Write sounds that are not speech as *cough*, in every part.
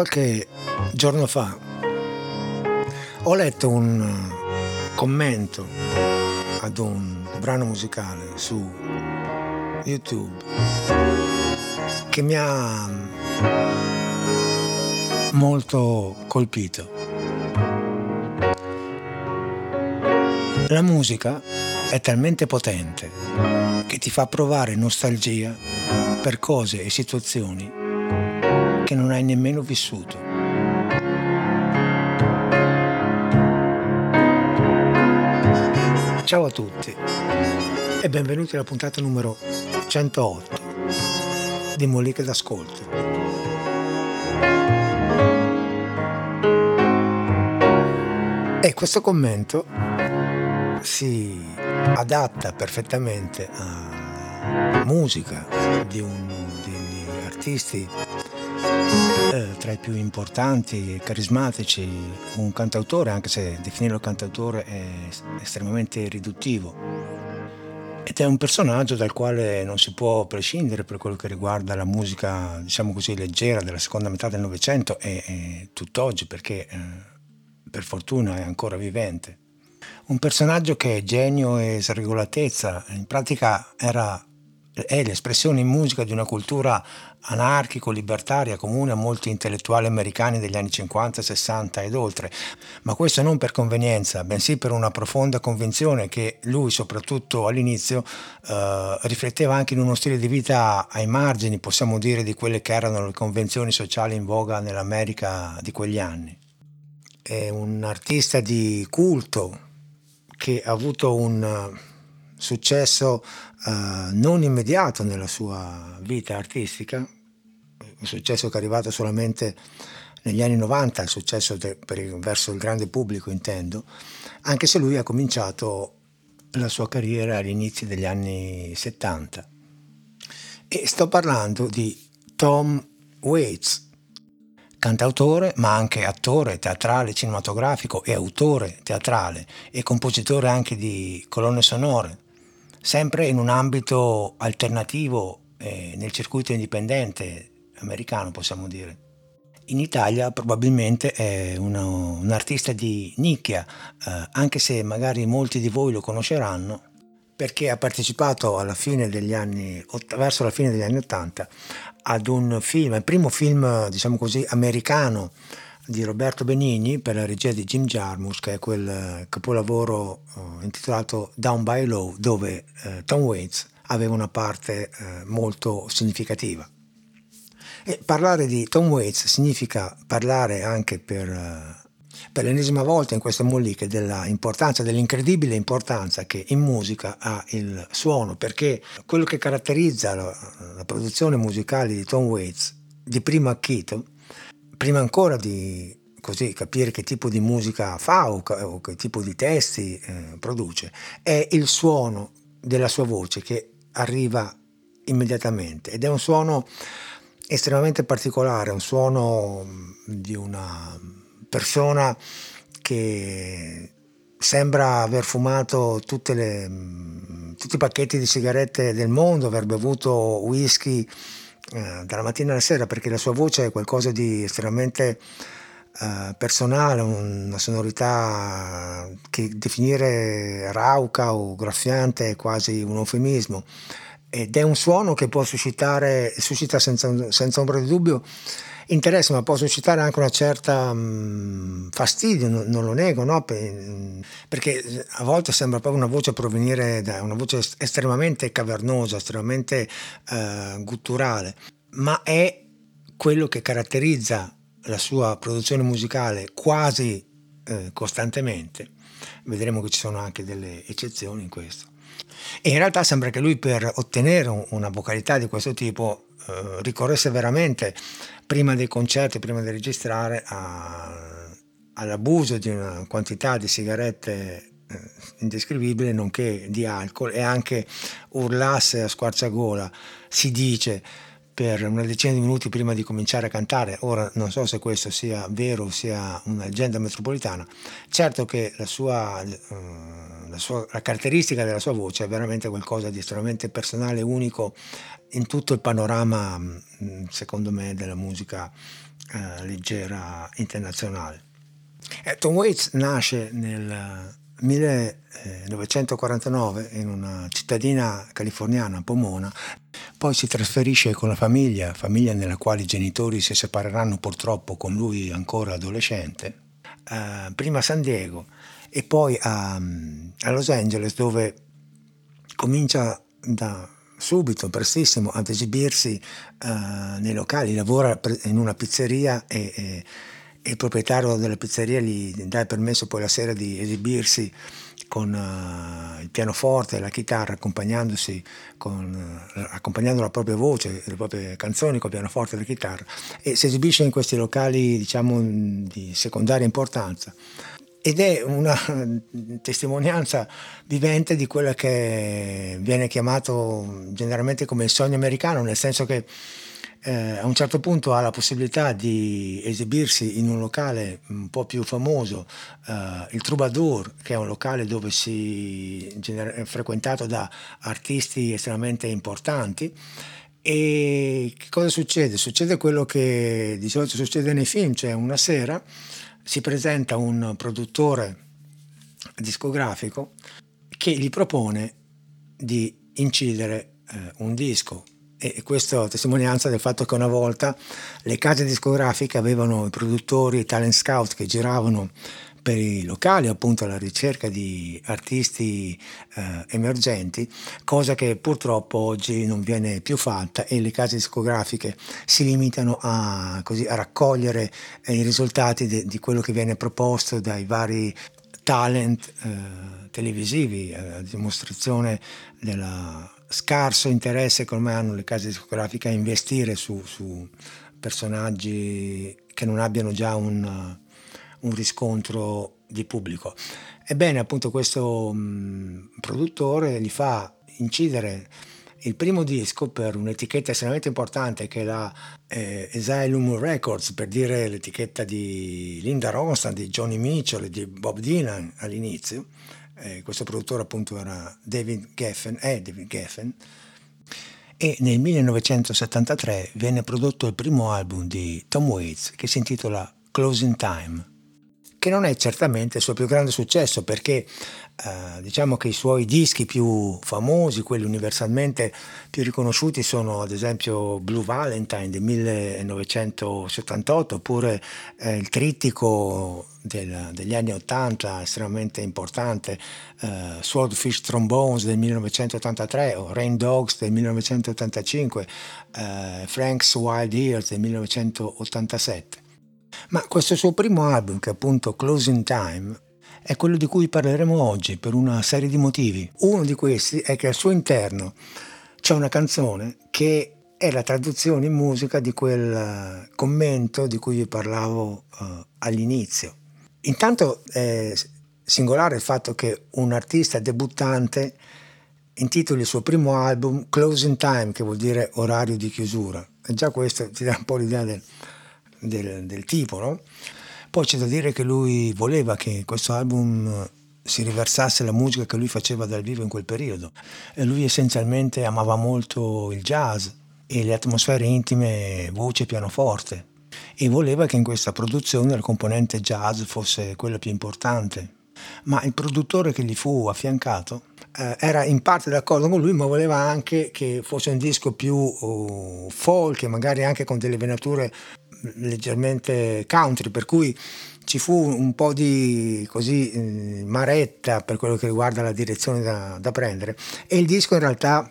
qualche giorno fa ho letto un commento ad un brano musicale su YouTube che mi ha molto colpito. La musica è talmente potente che ti fa provare nostalgia per cose e situazioni che non hai nemmeno vissuto. Ciao a tutti e benvenuti alla puntata numero 108 di Moliche d'Ascolto. E questo commento si adatta perfettamente alla musica di uno degli artisti eh, tra i più importanti e carismatici, un cantautore, anche se definirlo cantautore è estremamente riduttivo. Ed è un personaggio dal quale non si può prescindere per quello che riguarda la musica, diciamo così, leggera della seconda metà del Novecento e, e tutt'oggi, perché eh, per fortuna è ancora vivente. Un personaggio che genio e sregolatezza, in pratica era è l'espressione in musica di una cultura anarchico-libertaria comune a molti intellettuali americani degli anni 50, 60 ed oltre, ma questo non per convenienza, bensì per una profonda convinzione che lui, soprattutto all'inizio, eh, rifletteva anche in uno stile di vita ai margini, possiamo dire, di quelle che erano le convenzioni sociali in voga nell'America di quegli anni. È un artista di culto che ha avuto un successo uh, non immediato nella sua vita artistica, un successo che è arrivato solamente negli anni 90, il successo de, per, verso il grande pubblico intendo, anche se lui ha cominciato la sua carriera agli inizi degli anni 70. E sto parlando di Tom Waits, cantautore ma anche attore teatrale, cinematografico e autore teatrale e compositore anche di colonne sonore sempre in un ambito alternativo eh, nel circuito indipendente americano, possiamo dire. In Italia probabilmente è uno, un artista di nicchia, eh, anche se magari molti di voi lo conosceranno, perché ha partecipato alla fine degli anni, verso la fine degli anni Ottanta ad un film, il primo film, diciamo così, americano di Roberto Benigni per la regia di Jim Jarmus, che è quel eh, capolavoro uh, intitolato Down by Low, dove uh, Tom Waits aveva una parte uh, molto significativa. E parlare di Tom Waits significa parlare anche per, per l'ennesima volta in queste molliche dell'importanza, dell'incredibile importanza che in musica ha il suono, perché quello che caratterizza la, la produzione musicale di Tom Waits di primo acchito prima ancora di così, capire che tipo di musica fa o, o che tipo di testi eh, produce, è il suono della sua voce che arriva immediatamente ed è un suono estremamente particolare, un suono di una persona che sembra aver fumato le, tutti i pacchetti di sigarette del mondo, aver bevuto whisky eh, dalla mattina alla sera perché la sua voce è qualcosa di estremamente eh, personale, una sonorità che definire rauca o graffiante è quasi un eufemismo. Ed è un suono che può suscitare, suscita senza, senza ombra di dubbio interesse, ma può suscitare anche una certa mh, fastidio, non, non, lo nego, no? perché a volte sembra proprio una voce provenire da una voce estremamente cavernosa, estremamente eh, gutturale, ma è quello che caratterizza la sua produzione musicale quasi eh, costantemente. Vedremo che ci sono anche delle eccezioni in questo. E in realtà sembra che lui per ottenere una vocalità di questo tipo eh, ricorresse veramente prima dei concerti, prima di registrare, a, all'abuso di una quantità di sigarette eh, indescrivibile, nonché di alcol, e anche urlasse a squarciagola, si dice, per una decina di minuti prima di cominciare a cantare. Ora non so se questo sia vero o sia una leggenda metropolitana. Certo che la, sua, uh, la, sua, la caratteristica della sua voce è veramente qualcosa di estremamente personale, unico in tutto il panorama, mm, secondo me, della musica eh, leggera internazionale. Eh, Tom Waits nasce nel 1949 in una cittadina californiana, Pomona, poi si trasferisce con la famiglia, famiglia nella quale i genitori si separeranno purtroppo con lui ancora adolescente, eh, prima a San Diego e poi a, a Los Angeles dove comincia da subito, prestissimo, ad esibirsi uh, nei locali, lavora in una pizzeria e, e, il proprietario della pizzeria gli dà il permesso poi la sera di esibirsi con uh, il pianoforte e la chitarra, accompagnandosi con, uh, accompagnando la propria voce, le proprie canzoni con il pianoforte e la chitarra. E si esibisce in questi locali diciamo di secondaria importanza. Ed è una testimonianza vivente di quello che viene chiamato generalmente come il sogno americano, nel senso che eh, a un certo punto ha la possibilità di esibirsi in un locale un po' più famoso, eh, il Troubadour, che è un locale dove si gener- frequentato da artisti estremamente importanti. E che cosa succede? Succede quello che di solito succede nei film, cioè una sera si presenta un produttore discografico che gli propone di incidere eh, un disco e questo testimonianza del fatto che una volta le case discografiche avevano i produttori, i talent scout che giravano per i locali appunto alla ricerca di artisti eh, emergenti, cosa che purtroppo oggi non viene più fatta e le case discografiche si limitano a, così, a raccogliere eh, i risultati de, di quello che viene proposto dai vari talent eh, televisivi, a dimostrazione del scarso interesse ormai hanno le case discografiche a investire su, su personaggi che non abbiano già un un riscontro di pubblico. Ebbene, appunto, questo mh, produttore gli fa incidere il primo disco per un'etichetta estremamente importante che è la eh, Asylum Records, per dire l'etichetta di Linda Ronstadt, di Johnny Mitchell e di Bob Dylan all'inizio. Eh, questo produttore appunto era David Geffen, è David Geffen, e nel 1973 venne prodotto il primo album di Tom Waits che si intitola Closing Time che non è certamente il suo più grande successo perché eh, diciamo che i suoi dischi più famosi, quelli universalmente più riconosciuti sono ad esempio Blue Valentine del 1978 oppure eh, il trittico del, degli anni 80 estremamente importante eh, Swordfish Trombones del 1983 o Rain Dogs del 1985 eh, Frank's Wild Years del 1987 ma questo suo primo album, che è appunto Closing Time, è quello di cui parleremo oggi per una serie di motivi. Uno di questi è che al suo interno c'è una canzone che è la traduzione in musica di quel eh, commento di cui vi parlavo uh, all'inizio. Intanto è singolare il fatto che un artista debuttante intitoli il suo primo album Closing Time, che vuol dire orario di chiusura. E già questo ti dà un po' l'idea del, del, del tipo. No? Poi c'è da dire che lui voleva che questo album si riversasse la musica che lui faceva dal vivo in quel periodo. E lui essenzialmente amava molto il jazz e le atmosfere intime, voce e pianoforte. E voleva che in questa produzione la componente jazz fosse quella più importante. Ma il produttore che gli fu affiancato eh, era in parte d'accordo con lui, ma voleva anche che fosse un disco più uh, folk magari anche con delle venature leggermente country, per cui ci fu un po' di così, eh, maretta per quello che riguarda la direzione da, da prendere. E il disco in realtà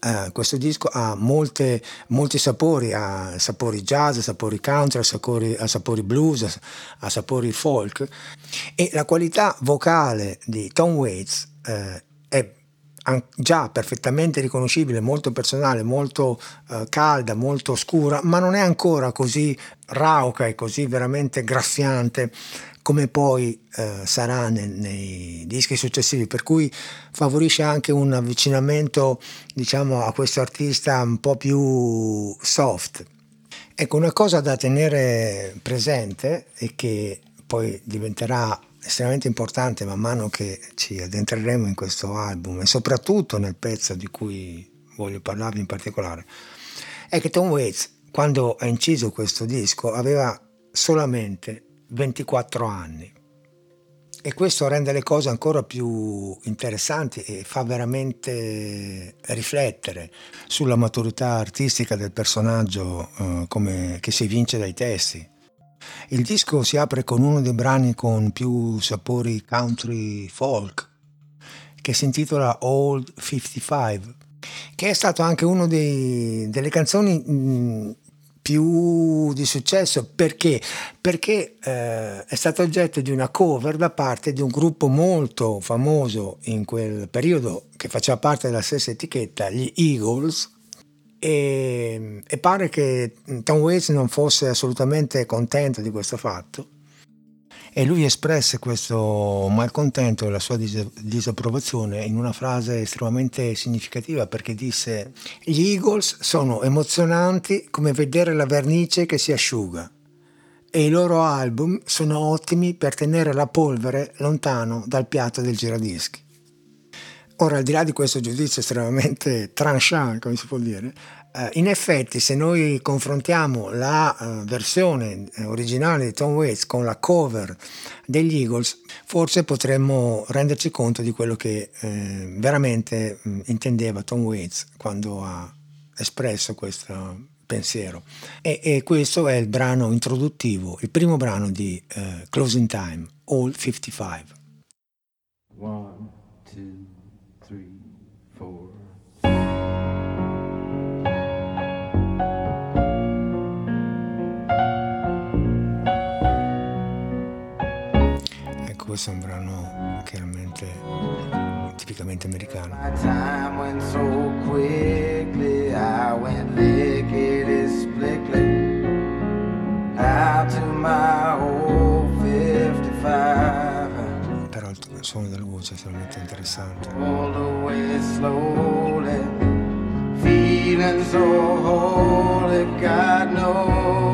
Uh, questo disco ha molte, molti sapori, ha sapori jazz, sapori country, ha sapori, ha sapori blues, ha sapori folk. E la qualità vocale di Tom Waits uh, è già perfettamente riconoscibile, molto personale, molto eh, calda, molto scura, ma non è ancora così rauca e così veramente graffiante come poi eh, sarà nei, nei, dischi successivi, per cui favorisce anche un avvicinamento diciamo, a questo artista un po' più soft. Ecco, una cosa da tenere presente e che poi diventerà estremamente importante man mano che ci addentreremo in questo album e soprattutto nel pezzo di cui voglio parlarvi in particolare, è che Tom Waits quando ha inciso questo disco aveva solamente 24 anni e questo rende le cose ancora più interessanti e fa veramente riflettere sulla maturità artistica del personaggio eh, come, che si evince dai testi. Il disco si apre con uno dei brani con più sapori country folk che si intitola Old 55 che è stato anche una delle canzoni mh, più di successo perché? Perché eh, è stato oggetto di una cover da parte di un gruppo molto famoso in quel periodo che faceva parte della stessa etichetta, gli Eagles. E, e pare che Tom Waits non fosse assolutamente contento di questo fatto e lui espresse questo malcontento e la sua dis- disapprovazione in una frase estremamente significativa perché disse gli Eagles sono emozionanti come vedere la vernice che si asciuga e i loro album sono ottimi per tenere la polvere lontano dal piatto del giradischi. Ora, al di là di questo giudizio estremamente *laughs* tranchant, come si può dire, eh, in effetti se noi confrontiamo la uh, versione eh, originale di Tom Waits con la cover degli Eagles, forse potremmo renderci conto di quello che eh, veramente mh, intendeva Tom Waits quando ha espresso questo pensiero. E, e, questo è il brano introduttivo, il primo brano di uh, Closing Time, All 55. One, two, questo è un brano chiaramente tipicamente americano. Però il suono della voce è estremamente interessante. Feeling so holy, God knows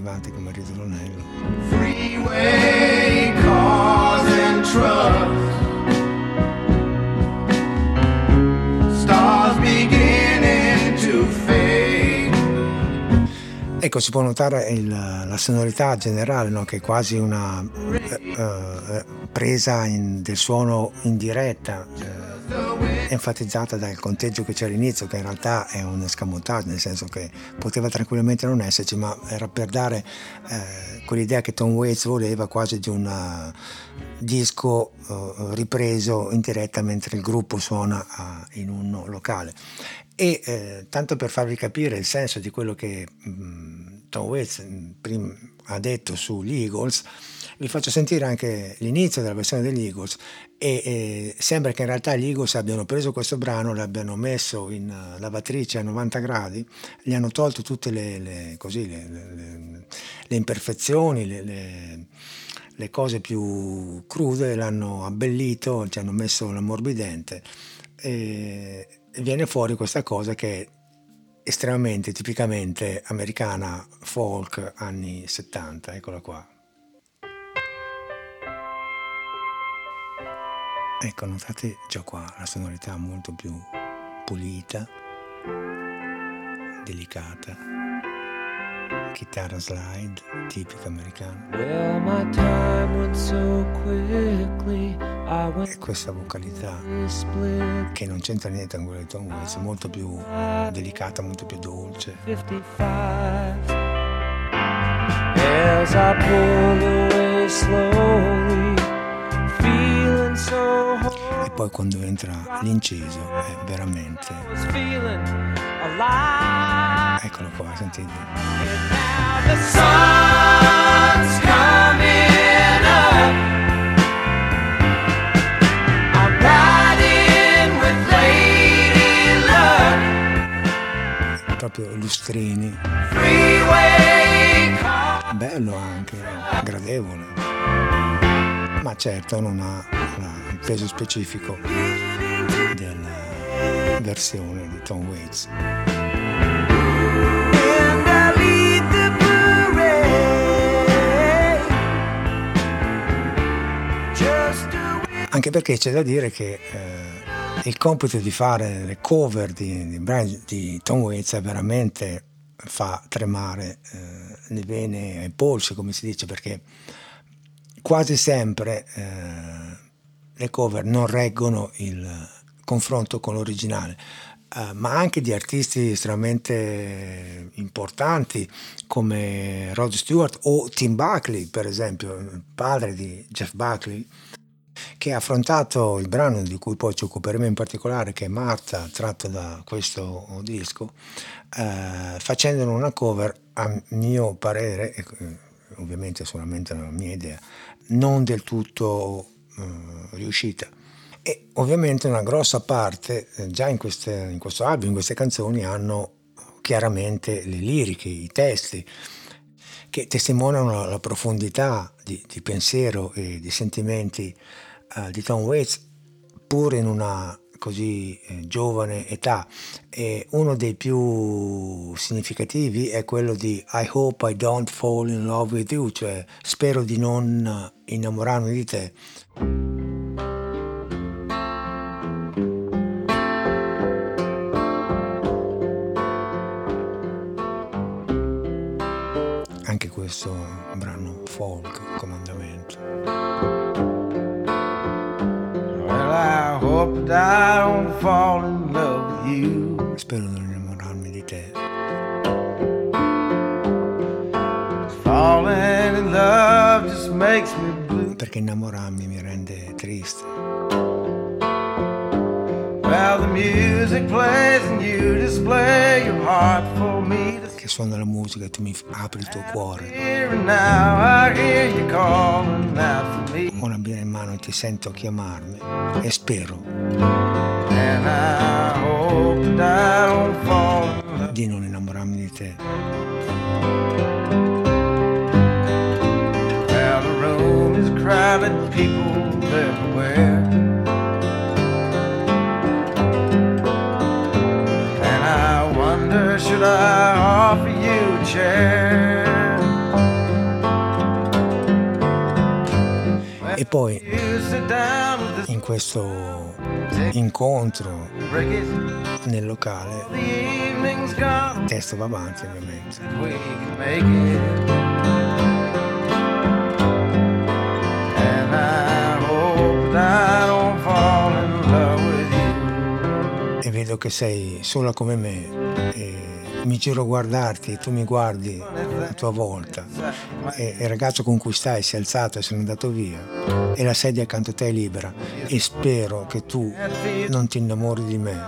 Accattivante come ritornello. Freeway cars and trucks. Stars beginning to fade. Ecco, si può notare il, la sonorità generale, no? che è quasi una eh, eh, presa in, del suono in diretta, eh, enfatizzata dal conteggio che c'è all'inizio, che in realtà è un escamotage, nel senso che poteva tranquillamente non esserci, ma era per dare eh, quell'idea che Tom Waits voleva quasi di un disco eh, ripreso in diretta mentre il gruppo suona in un locale. E eh, tanto per farvi capire il senso di quello che mh, mm, Tom Waits mm, ha detto sugli Eagles, vi faccio sentire anche l'inizio della versione degli Eagles e, sembra che in realtà gli Eagles abbiano preso questo brano, l'abbiano messo in uh, lavatrice a 90 gradi, gli hanno tolto tutte le, le, così, le, le imperfezioni, le, cose più crude, l'hanno abbellito, ci hanno messo l'ammorbidente e, viene fuori questa cosa che è estremamente tipicamente americana folk anni 70, eccola qua. Ecco, notate già qua la sonorità molto più pulita, delicata, chitarra slide tipica americana. Well, so quickly, e questa vocalità che non c'entra niente con quella di Tom Waits, molto più delicata, molto più dolce. 55, poi quando entra l'inciso è veramente eccolo qua sentite proprio lustrini. Bello anche, gradevole ma certo non ha il peso specifico della versione di Tom Waits. Anche perché c'è da dire che eh, il compito di fare le cover di, di, Brian, di Tom Waits veramente fa tremare eh, le vene ai polsi, come si dice, perché quasi sempre eh, le cover non reggono il confronto con l'originale. Uh, ma anche di artisti estremamente importanti come Rod Stewart o Tim Buckley, per esempio, il padre di Jeff Buckley, che ha affrontato il brano di cui poi ci occuperemo in particolare, che è Marta, tratto da questo disco, eh, facendone una cover, a mio parere, eh, ovviamente solamente la mia idea, non del tutto eh, riuscita. E ovviamente una grossa parte, eh, già in, queste, in questo album, in queste canzoni, hanno chiaramente le liriche, i testi, che testimoniano la profondità di, di pensiero e di sentimenti uh, di Tom Waits pur in una così eh, giovane età e uno dei più significativi è quello di I hope I don't fall in love with you, cioè spero di non innamorarmi di te. Anche questo brano folk, comandamento. Hope that I don't fall in love with you. Spero di non innamorarmi di te. Falling in love just makes me blue. Perché innamorarmi mi rende triste. Well, the music plays and you display your heart for suona la musica e tu mi apri il tuo cuore. Ho una birra in mano e ti sento chiamarmi e spero di non innamorarmi di te. Crowded, people everywhere. Should I offer? E poi in questo incontro nel locale il testo va avanti ovviamente. E vedo che sei sola come me. E mi giro a guardarti, tu mi guardi a tua volta e il ragazzo con cui stai si è alzato e se n'è andato via e la sedia accanto a te è libera e spero che tu non ti innamori di me.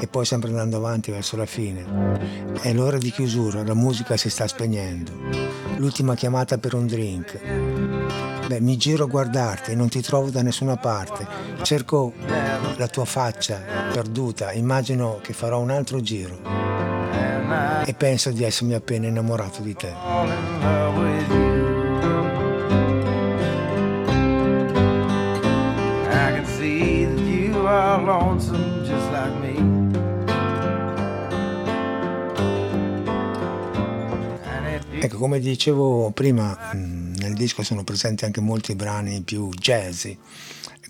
E poi sempre andando avanti verso la fine. È l'ora di chiusura, la musica si sta spegnendo. L'ultima chiamata per un drink Beh, mi giro a guardarti e non ti trovo da nessuna parte. Cerco la tua faccia perduta, immagino che farò un altro giro e penso di essermi appena innamorato di te. I can see that you are lonesome just like me. Ecco, come dicevo prima, nel disco sono presenti anche molti brani più jazzy,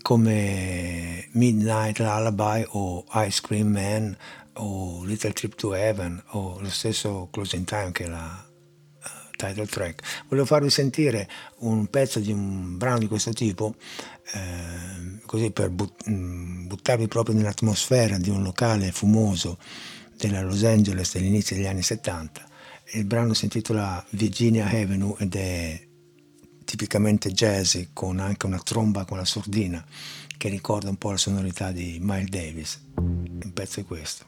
come Midnight Lullaby o Ice Cream Man o Little Trip to Heaven o lo stesso Closing Time che è la uh, title track. Volevo farvi sentire un pezzo di un brano di questo tipo, eh, così per but- mm, buttarvi proprio nell'atmosfera di un locale fumoso della Los Angeles dell'inizio degli anni 70 il brano si intitola Virginia Avenue ed è tipicamente jazzy con anche una tromba con la sordina che ricorda un po' la sonorità di Miles Davis. Un pezzo è questo.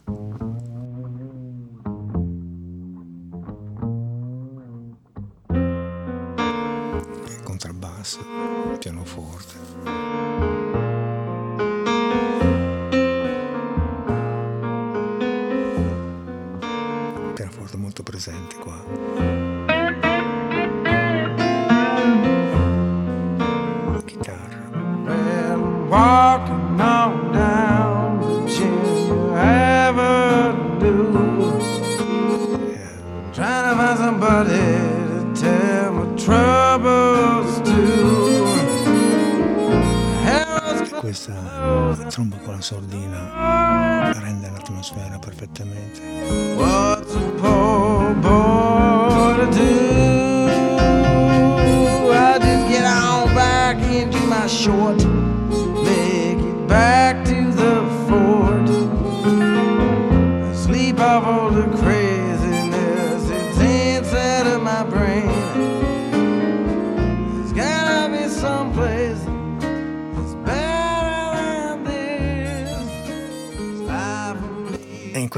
Contrabbasso, pianoforte. molto presente qua. Sordina rende l'atmosfera perfettamente.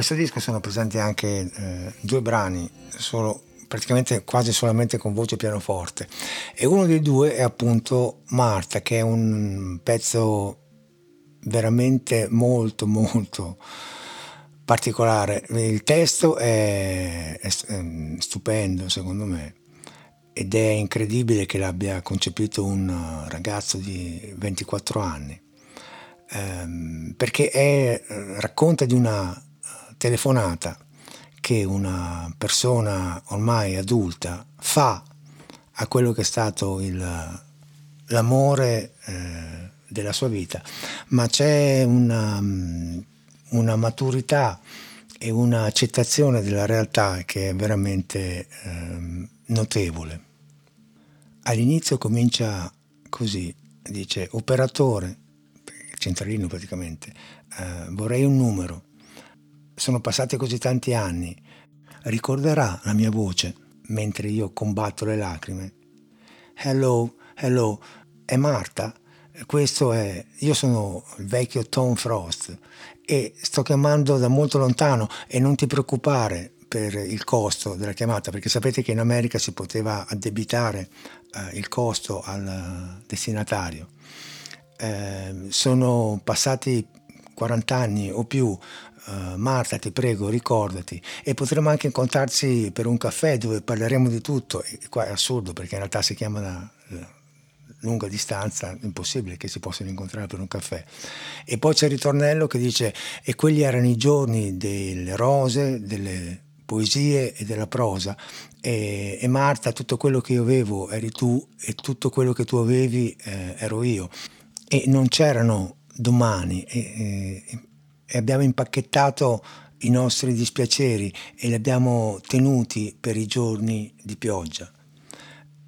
Questo disco sono presenti anche eh, due brani, solo, praticamente quasi solamente con voce pianoforte. E uno dei due è appunto Marta, che è un pezzo veramente molto, molto particolare. Il testo è, è, stupendo, secondo me ed è incredibile che l'abbia concepito un ragazzo di 24 anni, ehm, perché è, racconta di una telefonata che una persona ormai adulta fa a quello che è stato il, l'amore eh, della sua vita, ma c'è una, una maturità e un'accettazione della realtà che è veramente eh, notevole. All'inizio comincia così, dice operatore, centralino praticamente, eh, vorrei un numero, sono passati così tanti anni, ricorderà la mia voce mentre io combatto le lacrime. Hello, hello, è Marta? Questo è, io sono il vecchio Tom Frost e sto chiamando da molto lontano e non ti preoccupare per il costo della chiamata perché sapete che in America si poteva addebitare eh, il costo al destinatario. Eh, sono passati 40 anni o più uh, Marta ti prego ricordati. E potremo anche incontrarsi per un caffè dove parleremo di tutto. E qua è assurdo perché in realtà si chiama da lunga distanza impossibile che si possano incontrare per un caffè. E poi c'è il ritornello che dice e quelli erano i giorni delle rose delle poesie e della prosa. E, e Marta tutto quello che io avevo eri tu e tutto quello che tu avevi eh, ero io. E non c'erano domani. E, e, e abbiamo impacchettato i nostri dispiaceri e li abbiamo tenuti per i giorni di pioggia.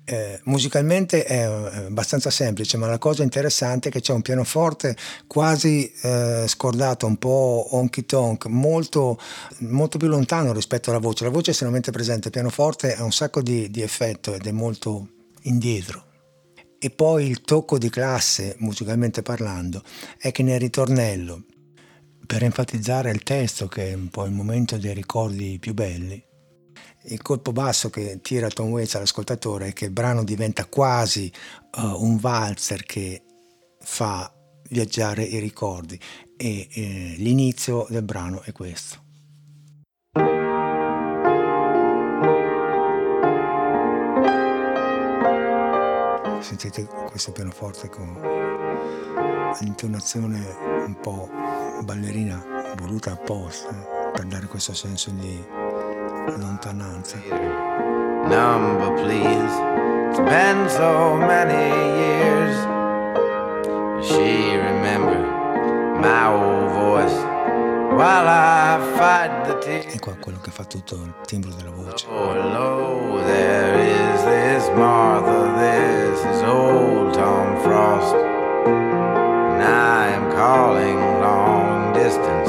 Eh, musicalmente è abbastanza semplice, ma la cosa interessante è che c'è un pianoforte quasi eh, scordato, un po' honky tonk, molto, molto, più lontano rispetto alla voce. La voce è estremamente presente, il pianoforte ha un sacco di, di effetto ed è molto indietro. E poi il tocco di classe, musicalmente parlando, è che nel ritornello per enfatizzare il testo, che è un po' il momento dei ricordi più belli, il colpo basso che tira Tom Waits all'ascoltatore è che il brano diventa quasi uh, un valzer che fa viaggiare i ricordi e eh, l'inizio del brano è questo. Sentite questo pianoforte con l'intonazione un po' ballerina voluta apposta per dare questo senso di lontananza. Number please, it's been so many years. She remember my old voice while I fight the tears. E qua quello che fa tutto il timbro della voce. Oh, low, there is this Martha, this is old Tom Frost. And I am calling long distance.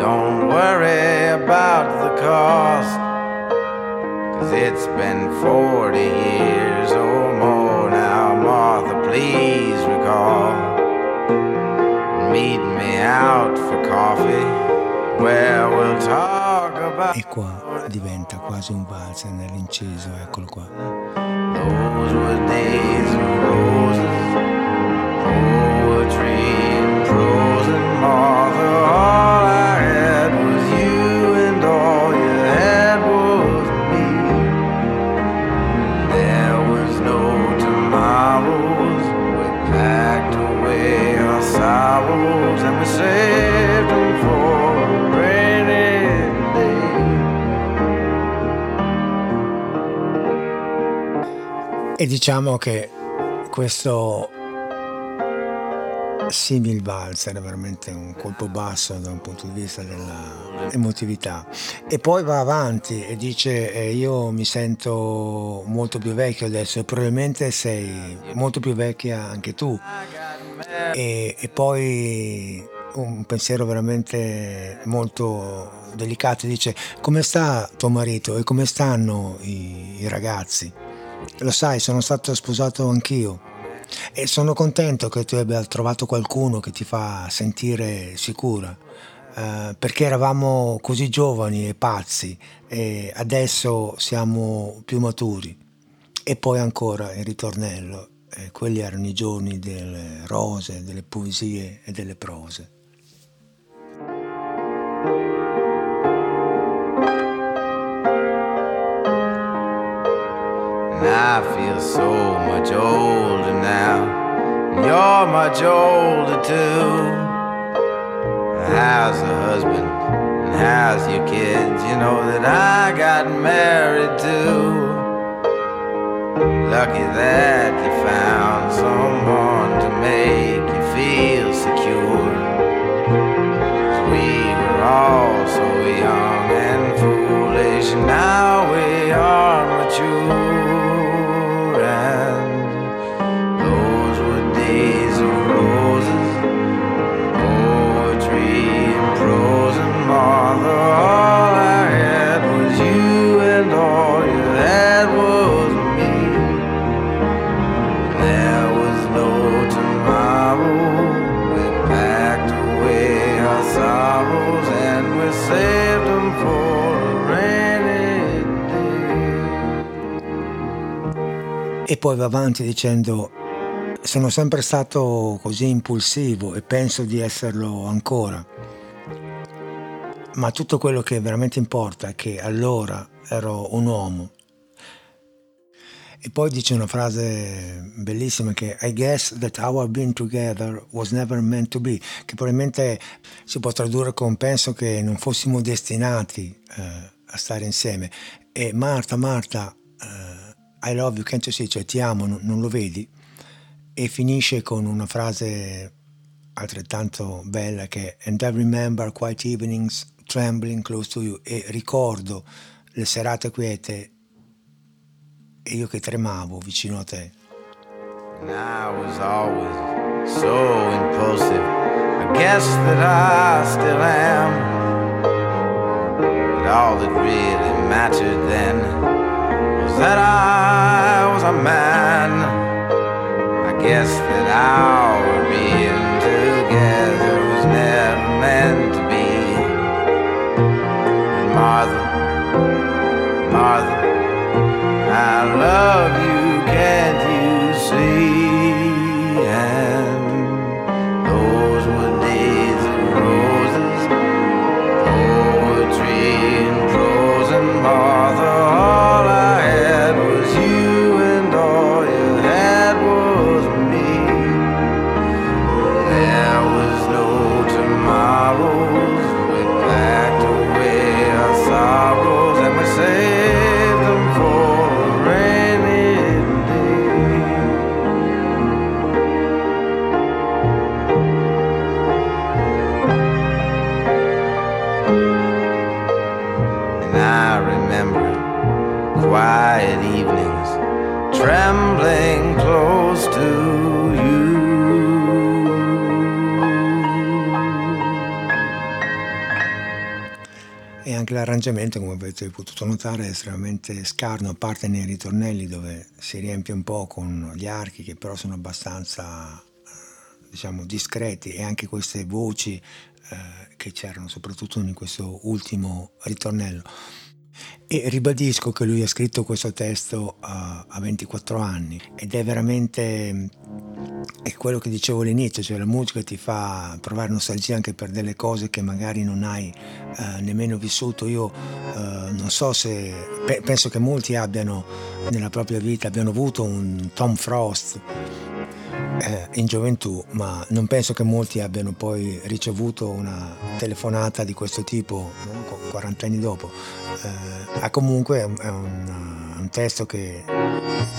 Don't worry about the cost. Cause it's been 40 years or more now. Martha, please recall. Meet me out for coffee. Where we'll talk about. E qua diventa quasi un valzer nell'inciso, eccolo qua. Those were days of roses. E diciamo che questo simil valsa, era veramente un colpo basso da un punto di vista dell'emotività. E poi va avanti e dice eh, io mi sento molto più vecchio adesso e probabilmente sei molto più vecchia anche tu. E, e poi un pensiero veramente molto delicato, dice come sta tuo marito e come stanno i, i ragazzi? Lo sai, sono stato sposato anch'io e sono contento che tu abbia trovato qualcuno che ti fa sentire sicura, eh, perché eravamo così giovani e pazzi e adesso siamo più maturi. E poi ancora il ritornello, eh, quelli erano i giorni delle rose, delle poesie e delle prose. I feel so much older now. And you're much older too. How's the husband? And how's your kids? You know that I got married too. Lucky that you found someone to make you feel secure. Cause we were all so young and foolish, and now we are E poi va avanti dicendo sono sempre stato così impulsivo e penso di esserlo ancora. Ma tutto quello che veramente importa è che allora ero un uomo. E poi dice una frase bellissima che I guess that our being together was never meant to be, che probabilmente si può tradurre con penso che non fossimo destinati eh, a stare insieme. E Marta, Marta, eh, i love you, can't you see, cioè ti amo, non, non lo vedi? E finisce con una frase altrettanto bella che And I remember quiet evenings trembling close to you e ricordo le serate quiete e io che tremavo vicino a te. And I was always so impulsive I guess that I still am But all that really mattered then that I was a man. I guess that our l'arrangiamento, come avete potuto notare, è estremamente scarno, a parte nei ritornelli dove si riempie un po' con gli archi che però sono abbastanza eh, diciamo discreti e anche queste voci eh, che c'erano soprattutto in questo ultimo ritornello. E ribadisco che lui ha scritto questo testo a, a 24 anni ed è veramente è quello che dicevo all'inizio, cioè la musica ti fa provare nostalgia anche per delle cose che magari non hai eh, nemmeno vissuto. Io eh, non so se, pe- penso che molti abbiano nella propria vita, abbiano avuto un Tom Frost eh, in gioventù, ma non penso che molti abbiano poi ricevuto una telefonata di questo tipo no? 40 anni dopo. Eh, comunque è un, un testo che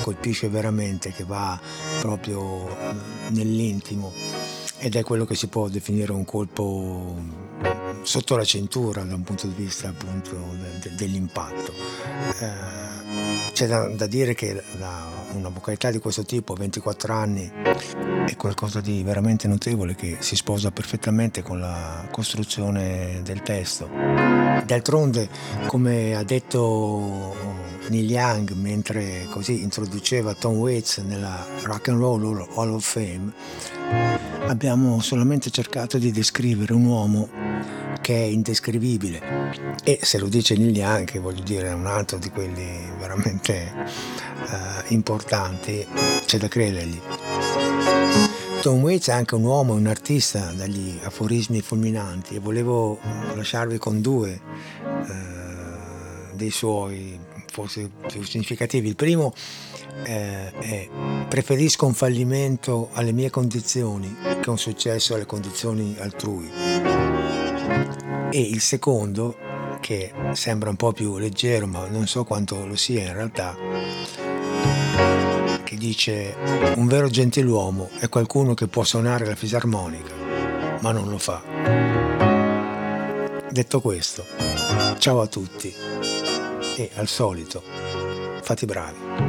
colpisce veramente, che va proprio nell'intimo. ed è quello che si può definire un colpo sotto la cintura da un punto di vista appunto de, de, dell'impatto. Eh, c'è da, da, dire che la, una vocalità di questo tipo a 24 anni è qualcosa di veramente notevole che si sposa perfettamente con la costruzione del testo. D'altronde, come ha detto Neil Young mentre così introduceva Tom Waits nella Rock and Roll Hall of Fame, abbiamo solamente cercato di descrivere un uomo che è indescrivibile e se lo dice Neil Young, che voglio dire è un altro di quelli veramente uh, importanti, c'è da credergli. Tom Waits è anche un uomo, un artista dagli aforismi fulminanti e volevo lasciarvi con due uh, dei suoi forse più significativi. Il primo eh, è preferisco un fallimento alle mie condizioni che un successo alle condizioni altrui. E il secondo, che sembra un po' più leggero, ma non so quanto lo sia in realtà, che dice un vero gentiluomo è qualcuno che può suonare la fisarmonica, ma non lo fa. Detto questo, ciao a tutti e al solito fate bravi.